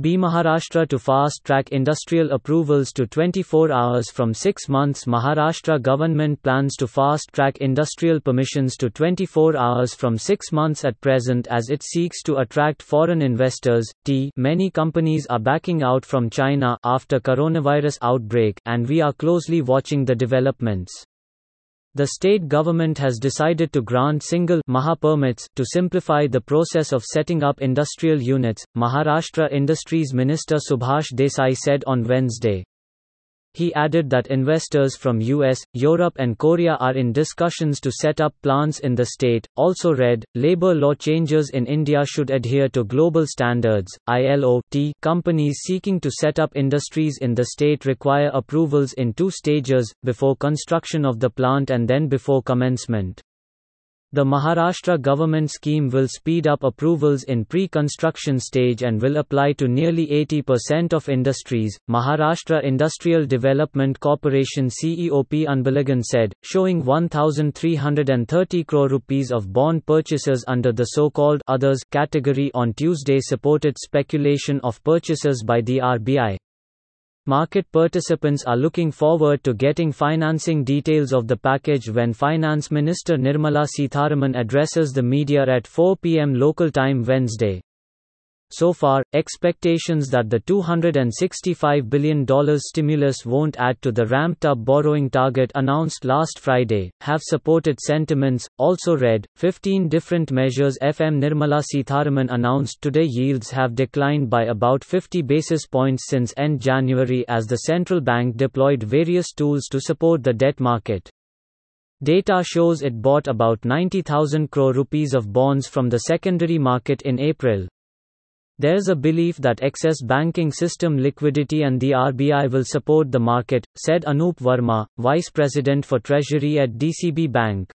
B. Maharashtra to fast track industrial approvals to 24 hours from 6 months. Maharashtra government plans to fast track industrial permissions to 24 hours from 6 months at present as it seeks to attract foreign investors. T. Many companies are backing out from China after coronavirus outbreak, and we are closely watching the developments. The state government has decided to grant single Maha permits to simplify the process of setting up industrial units, Maharashtra Industries Minister Subhash Desai said on Wednesday. He added that investors from US, Europe and Korea are in discussions to set up plants in the state. Also read, labor law changes in India should adhere to global standards. ILO T companies seeking to set up industries in the state require approvals in two stages, before construction of the plant and then before commencement. The Maharashtra government scheme will speed up approvals in pre-construction stage and will apply to nearly 80% of industries, Maharashtra Industrial Development Corporation CEO P. Anbalagan said, showing 1,330 crore rupees of bond purchases under the so-called others category on Tuesday supported speculation of purchases by the RBI. Market participants are looking forward to getting financing details of the package when Finance Minister Nirmala Sitharaman addresses the media at 4 p.m. local time Wednesday. So far, expectations that the $265 billion stimulus won't add to the ramped up borrowing target announced last Friday have supported sentiments. Also read 15 different measures FM Nirmala Sitharaman announced today yields have declined by about 50 basis points since end January as the central bank deployed various tools to support the debt market. Data shows it bought about 90,000 crore rupees of bonds from the secondary market in April, there's a belief that excess banking system liquidity and the RBI will support the market, said Anup Verma, Vice President for Treasury at DCB Bank.